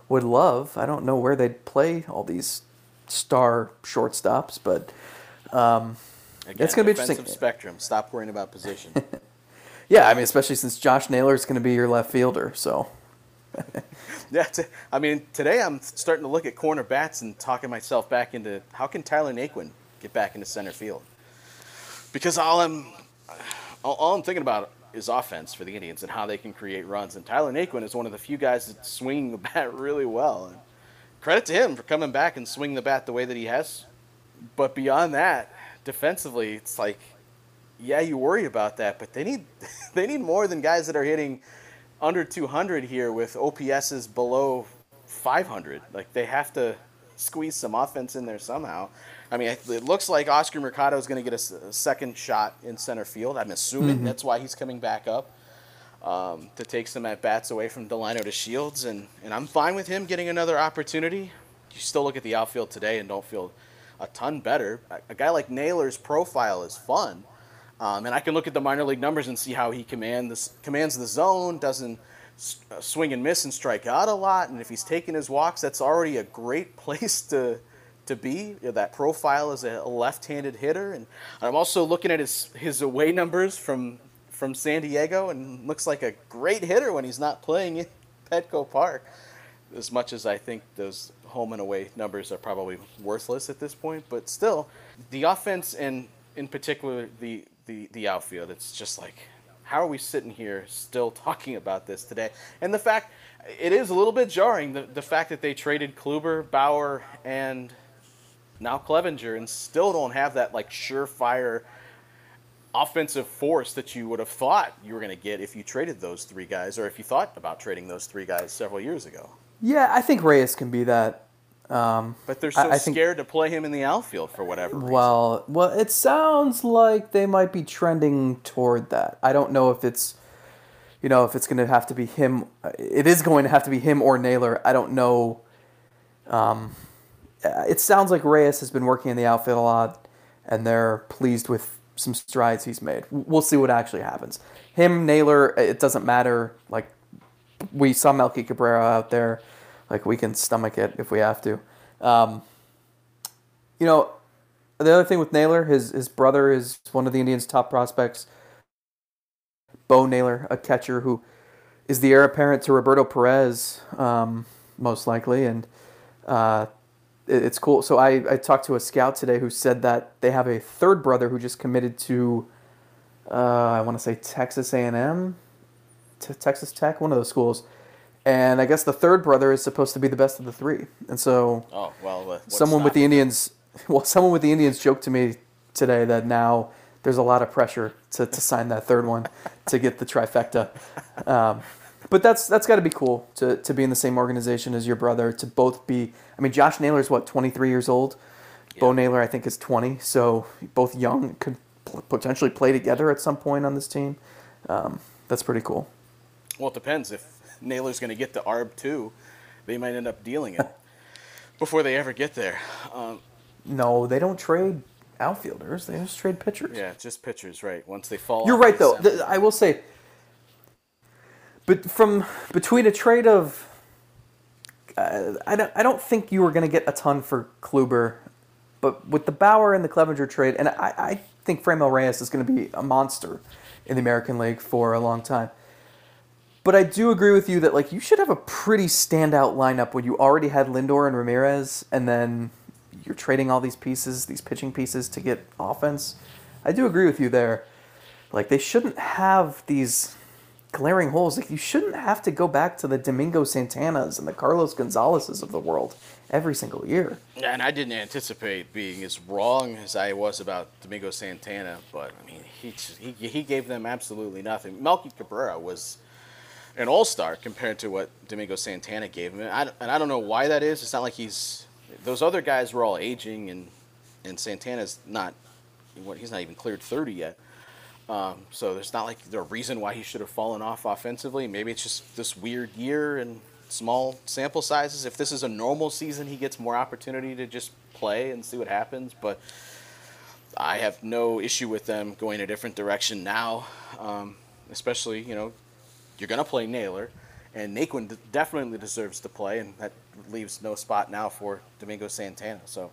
would love. I don't know where they'd play all these star shortstops, but um, Again, it's going to be interesting. Spectrum. Stop worrying about position. Yeah, I mean, especially since Josh Naylor is going to be your left fielder, so. yeah, t- I mean, today I'm starting to look at corner bats and talking myself back into how can Tyler Naquin get back into center field? Because all I'm, all, all I'm thinking about is offense for the Indians and how they can create runs. And Tyler Naquin is one of the few guys that's swinging the bat really well. And credit to him for coming back and swinging the bat the way that he has. But beyond that, defensively, it's like yeah, you worry about that, but they need they need more than guys that are hitting under 200 here with OPSs below 500. Like they have to squeeze some offense in there somehow. I mean, it looks like Oscar Mercado is going to get a, a, second shot in center field. I'm assuming mm-hmm. that's why he's coming back up um, to take some at bats away from Delino DeShields, and, and I'm fine with him getting another opportunity. You still look at the outfield today and don't feel a ton better. A, a guy like Naylor's profile is fun, um, and I can look at the minor league numbers and see how he command commands commands the zone, doesn't uh, swing and miss and strike out a lot, and if he's taking his walks, that's already a great place to to be. You know, that profile as a left-handed hitter, and I'm also looking at his his away numbers from from San Diego, and looks like a great hitter when he's not playing in Petco Park. As much as I think those home and away numbers are probably worthless at this point, but still, the offense and in particular the the the outfield, it's just like how are we sitting here still talking about this today? And the fact it is a little bit jarring the, the fact that they traded Kluber, Bauer, and now Clevinger and still don't have that like surefire offensive force that you would have thought you were going to get if you traded those three guys or if you thought about trading those three guys several years ago. Yeah, I think Reyes can be that. Um, but they're so I, I scared think, to play him in the outfield for whatever reason. Well, well, it sounds like they might be trending toward that. I don't know if it's, you know, if it's going to have to be him. It is going to have to be him or Naylor. I don't know. Um, it sounds like Reyes has been working in the outfield a lot, and they're pleased with some strides he's made. We'll see what actually happens. Him, Naylor, it doesn't matter. Like we saw Melky Cabrera out there, like we can stomach it if we have to. Um, you know, the other thing with Naylor, his his brother is one of the Indians' top prospects. Bo Naylor, a catcher who is the heir apparent to Roberto Perez, um, most likely, and uh, it's cool. So I, I talked to a scout today who said that they have a third brother who just committed to, uh, I want to say Texas A&M, T- Texas Tech, one of those schools. And I guess the third brother is supposed to be the best of the three. And so, oh well, uh, someone with the Indians, well, someone with the Indians joked to me today that now there's a lot of pressure to, to sign that third one to get the trifecta. Um, but that's that's got to be cool to, to be in the same organization as your brother to both be. I mean, Josh Naylor's what 23 years old. Yeah. Bo Naylor, I think, is 20. So both young could potentially play together at some point on this team. Um, that's pretty cool. Well, it depends. If Naylor's going to get the ARB too, they might end up dealing it before they ever get there. Um, no, they don't trade outfielders. They just trade pitchers. Yeah, just pitchers, right? Once they fall. You're right, though. I will say but from between a trade of, uh, I don't I don't think you were going to get a ton for Kluber, but with the Bauer and the Clevinger trade, and I, I think Franmil Reyes is going to be a monster in the American League for a long time. But I do agree with you that like you should have a pretty standout lineup when you already had Lindor and Ramirez, and then you're trading all these pieces, these pitching pieces to get offense. I do agree with you there. Like they shouldn't have these glaring holes. Like you shouldn't have to go back to the Domingo Santanas and the Carlos Gonzalez's of the world every single year. And I didn't anticipate being as wrong as I was about Domingo Santana, but I mean, he he, he gave them absolutely nothing. Melky Cabrera was an all-star compared to what Domingo Santana gave him, and I, and I don't know why that is. It's not like he's those other guys were all aging, and and Santana's not. He's not even cleared 30 yet. Um, so there's not like a reason why he should have fallen off offensively. Maybe it's just this weird year and small sample sizes. If this is a normal season, he gets more opportunity to just play and see what happens. But I have no issue with them going a different direction now, um, especially, you know, you're going to play Naylor, and Naquin definitely deserves to play, and that leaves no spot now for Domingo Santana. So.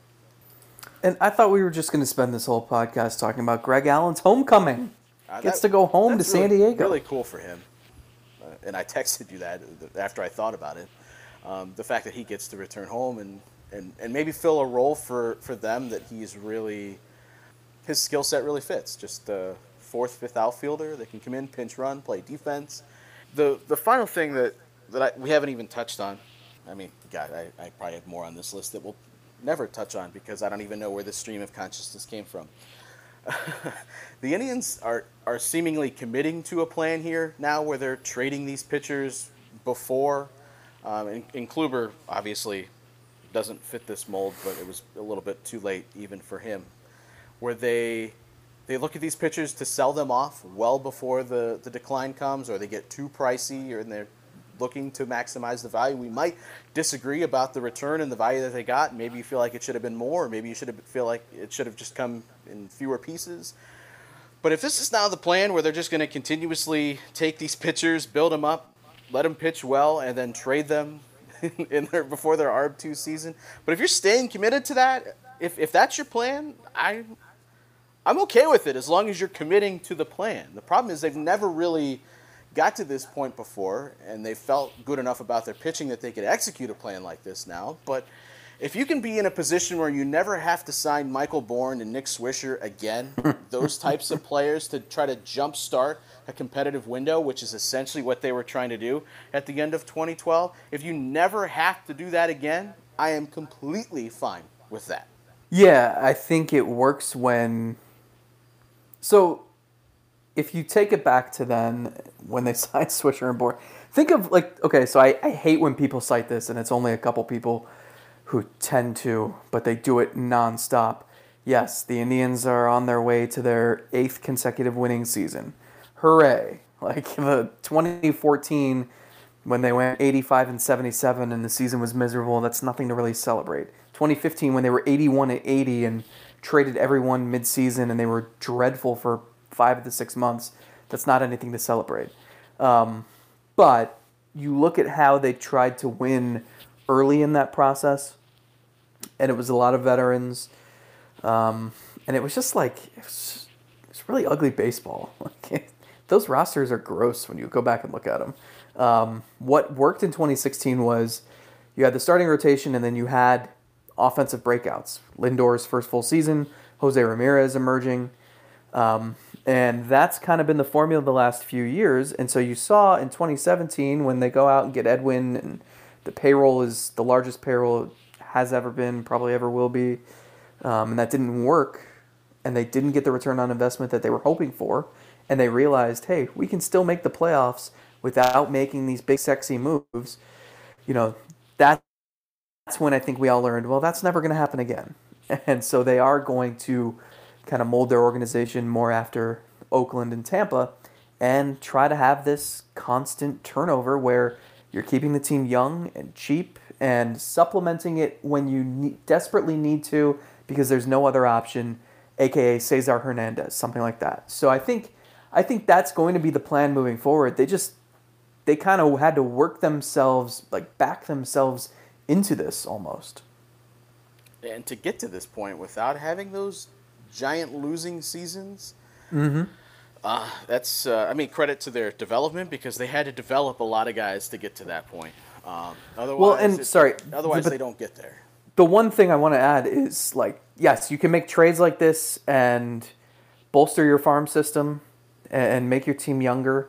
And I thought we were just going to spend this whole podcast talking about Greg Allen's homecoming. Uh, Gets that, to go home to San really, Diego. Really cool for him. Uh, and I texted you that after I thought about it. Um, the fact that he gets to return home and, and, and maybe fill a role for, for them that he's really, his skill set really fits. Just a fourth, fifth outfielder that can come in, pinch run, play defense. The, the final thing that, that I, we haven't even touched on, I mean, God, I, I probably have more on this list that we'll never touch on because I don't even know where this stream of consciousness came from. the Indians are are seemingly committing to a plan here now, where they're trading these pitchers before. Um, and, and Kluber obviously doesn't fit this mold, but it was a little bit too late even for him. Where they they look at these pitchers to sell them off well before the, the decline comes, or they get too pricey, or they're looking to maximize the value. We might disagree about the return and the value that they got. Maybe you feel like it should have been more, or maybe you should have feel like it should have just come in fewer pieces. But if this is now the plan where they're just going to continuously take these pitchers, build them up, let them pitch well, and then trade them in their before their ARB two season. But if you're staying committed to that, if if that's your plan, I I'm okay with it as long as you're committing to the plan. The problem is they've never really got to this point before, and they felt good enough about their pitching that they could execute a plan like this now. But if you can be in a position where you never have to sign Michael Bourn and Nick Swisher again, those types of players to try to jumpstart a competitive window, which is essentially what they were trying to do at the end of 2012, if you never have to do that again, I am completely fine with that. Yeah, I think it works when. So, if you take it back to then when they signed Swisher and Bourn, think of like okay, so I, I hate when people cite this, and it's only a couple people who tend to, but they do it nonstop. Yes, the Indians are on their way to their eighth consecutive winning season. Hooray! Like the 2014 when they went 85 and 77 and the season was miserable, that's nothing to really celebrate. 2015 when they were 81 and 80 and traded everyone mid-season and they were dreadful for five of the six months, that's not anything to celebrate. Um, but you look at how they tried to win early in that process, and it was a lot of veterans, um, and it was just like it's it really ugly baseball. Those rosters are gross when you go back and look at them. Um, what worked in 2016 was you had the starting rotation, and then you had offensive breakouts. Lindor's first full season, Jose Ramirez emerging. Um, and that's kind of been the formula the last few years. And so you saw in 2017 when they go out and get Edwin, and the payroll is the largest payroll has ever been, probably ever will be. Um, and that didn't work. And they didn't get the return on investment that they were hoping for. And they realized, hey, we can still make the playoffs without making these big, sexy moves. You know, that that's when I think we all learned, well, that's never going to happen again. And so they are going to kind of mold their organization more after Oakland and Tampa and try to have this constant turnover where you're keeping the team young and cheap and supplementing it when you desperately need to because there's no other option, aka Cesar Hernandez, something like that. So I think I think that's going to be the plan moving forward. They just they kind of had to work themselves like back themselves into this almost. And to get to this point without having those giant losing seasons, Mm-hmm. uh, that's uh, I mean credit to their development because they had to develop a lot of guys to get to that point. Um, otherwise, Well, and it- sorry, otherwise they don't get there. the one thing I want to add is like, yes, you can make trades like this and bolster your farm system and make your team younger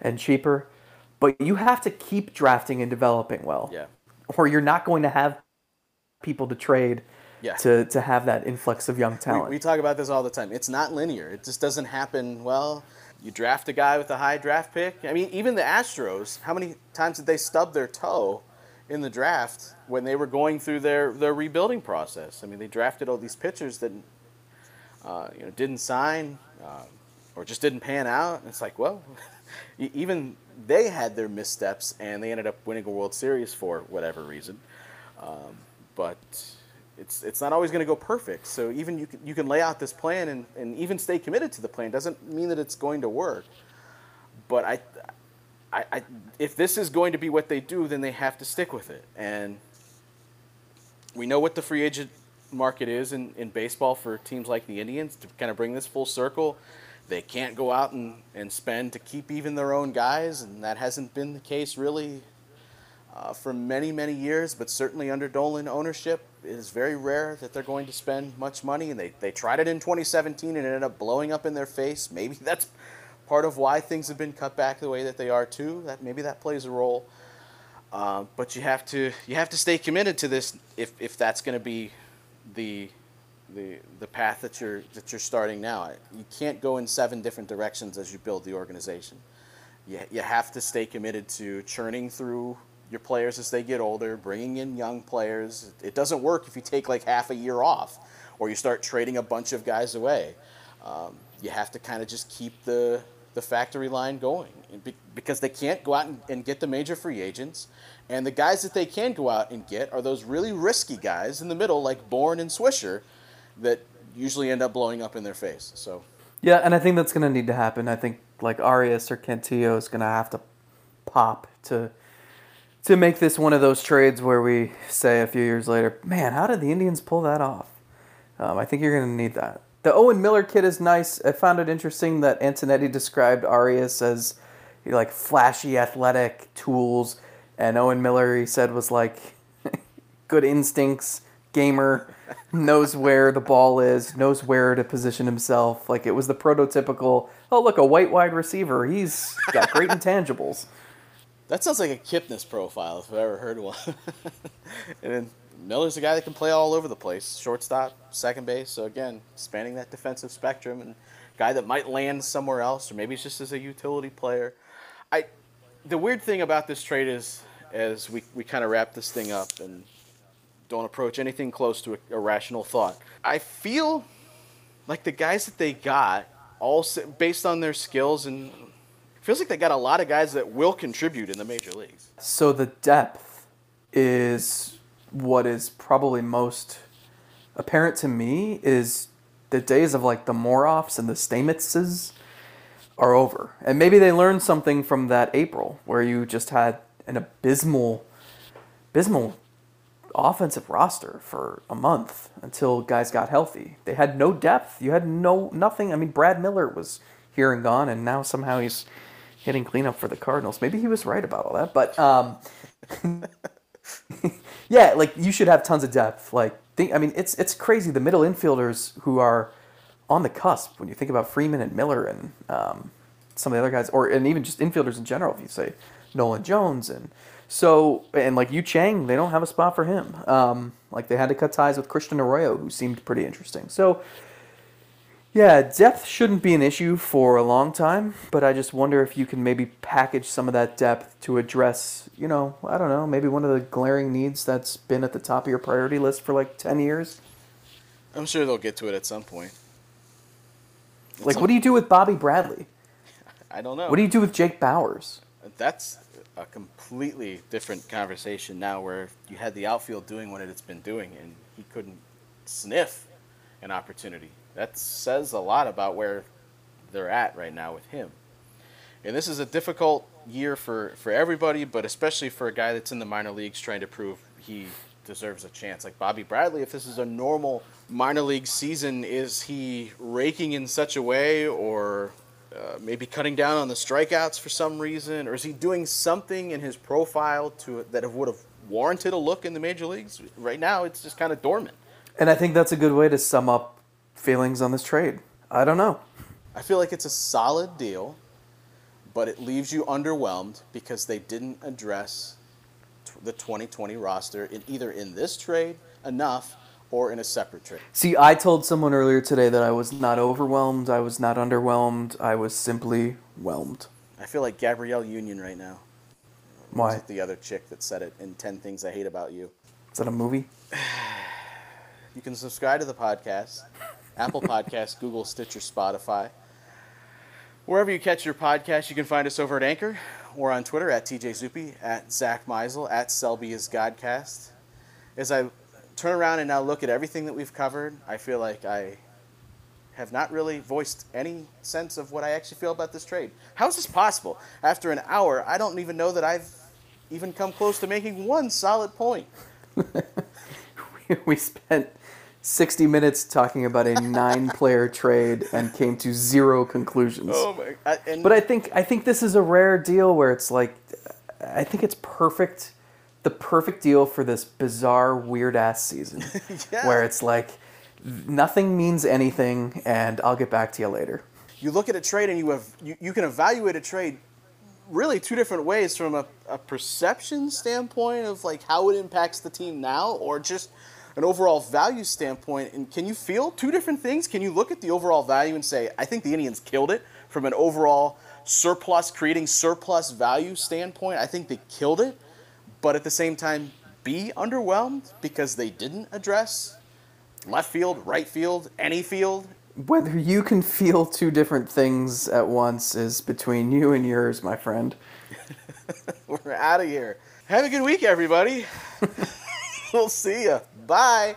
and cheaper, but you have to keep drafting and developing well, Yeah, or you're not going to have people to trade yeah. to, to have that influx of young talent. we talk about this all the time. It's not linear. It just doesn't happen. Well, you draft a guy with a high draft pick. I mean, even the Astros. How many times did they stub their toe in the draft when they were going through their, their rebuilding process? I mean, they drafted all these pitchers that uh, you know didn't sign uh, or just didn't pan out. And it's like, well, even they had their missteps, and they ended up winning a World Series for whatever reason. Um, but it's it's not always going to go perfect. So even you can, you can lay out this plan and, and even stay committed to the plan doesn't mean that it's going to work. But I, I, I if this is going to be what they do, then they have to stick with it. And we know what the free agent market is in, in baseball for teams like the Indians to kind of bring this full circle. They can't go out and, and spend to keep even their own guys, and that hasn't been the case really uh, for many, many years, but certainly under Dolan ownership, it is very rare that they're going to spend much money. And they, they tried it in 2017 and it ended up blowing up in their face. Maybe that's part of why things have been cut back the way that they are too. That maybe that plays a role. Uh, but you have to you have to stay committed to this if, if that's going to be the the the path that you're that you're starting now. You can't go in seven different directions as you build the organization. You, you have to stay committed to churning through your players as they get older, bringing in young players. It doesn't work if you take like half a year off or you start trading a bunch of guys away. Um, you have to kind of just keep the the factory line going because they can't go out and, and get the major free agents. And the guys that they can go out and get are those really risky guys in the middle, like Bourn and Swisher, that usually end up blowing up in their face. So. Yeah, and I think that's going to need to happen. I think like Arias or Cantillo is going to have to pop to to make this one of those trades where we say a few years later, man, how did the Indians pull that off? Um, I think you're going to need that. The Owen Miller kid is nice. I found it interesting that Antonetti described Arias as like flashy, athletic tools, and Owen Miller he said was like good instincts, gamer, knows where the ball is, knows where to position himself. Like it was the prototypical. Oh look, a white wide receiver. He's got great intangibles. That sounds like a Kipnis profile if I've ever heard one. and then Miller's a guy that can play all over the place, shortstop, second base. So again, spanning that defensive spectrum and guy that might land somewhere else, or maybe it's just as a utility player. I, the weird thing about this trade is, as we, we kind of wrap this thing up and don't approach anything close to a, a rational thought. I feel like the guys that they got, all based on their skills and feels like they got a lot of guys that will contribute in the major leagues. So the depth is what is probably most apparent to me is the days of like the Moroffs and the Stametses are over. And maybe they learned something from that April where you just had an abysmal abysmal offensive roster for a month until guys got healthy. They had no depth. You had no nothing. I mean Brad Miller was here and gone and now somehow he's hitting cleanup for the Cardinals. Maybe he was right about all that, but um, yeah, like you should have tons of depth. Like think, I mean, it's it's crazy the middle infielders who are on the cusp when you think about Freeman and Miller and um, some of the other guys, or and even just infielders in general. If you say Nolan Jones and so and like Yu Chang, they don't have a spot for him. Um, like they had to cut ties with Christian Arroyo, who seemed pretty interesting. So yeah, depth shouldn't be an issue for a long time, but I just wonder if you can maybe package some of that depth to address, you know, I don't know, maybe one of the glaring needs that's been at the top of your priority list for like 10 years. I'm sure they'll get to it at some point. like, what do you do with Bobby Bradley? I don't know. What do you do with Jake Bauers? That's a completely different conversation now where you had the outfield doing what it's been doing and he couldn't sniff an opportunity that says a lot about where they're at right now with him. And this is a difficult year for, for everybody, but especially for a guy that's in the minor leagues trying to prove he deserves a chance. Like Bobby Bradley, if this is a normal minor league season, is he raking in such a way or uh, maybe cutting down on the strikeouts for some reason? Or is he doing something in his profile to that would have warranted a look in the major leagues? Right now, it's just kind of dormant. And I think that's a good way to sum up feelings on this trade? I don't know. I feel like it's a solid deal, but it leaves you underwhelmed because they didn't address the 2020 roster in either in this trade enough or in a separate trade. See, I told someone earlier today that I was not overwhelmed, I was not underwhelmed, I was simply whelmed. I feel like Gabrielle Union right now. Why? The other chick that said it in 10 Things I Hate About You. Is that a movie? you can subscribe to the podcast. Apple Podcasts, Google, Stitcher, Spotify. Wherever you catch your podcast, you can find us over at Anchor or on Twitter at TJ Zuppe, at Zack Meisel, at Selby is Godcast. As I turn around and now look at everything that we've covered, I feel like I have not really voiced any sense of what I actually feel about this trade. How is this possible? After an hour, I don't even know that I've even come close to making one solid point. we spent 60 minutes talking about a nine player trade and came to zero conclusions. Oh my, I, and but I think I think this is a rare deal where it's like I think it's perfect the perfect deal for this bizarre weird ass season yeah. where it's like nothing means anything and I'll get back to you later. You look at a trade and you have you, you can evaluate a trade really two different ways from a, a perception standpoint of like how it impacts the team now or just an overall value standpoint, and can you feel two different things? Can you look at the overall value and say, I think the Indians killed it from an overall surplus, creating surplus value standpoint? I think they killed it, but at the same time, be underwhelmed because they didn't address left field, right field, any field. Whether you can feel two different things at once is between you and yours, my friend. We're out of here. Have a good week, everybody. we'll see you. Bye.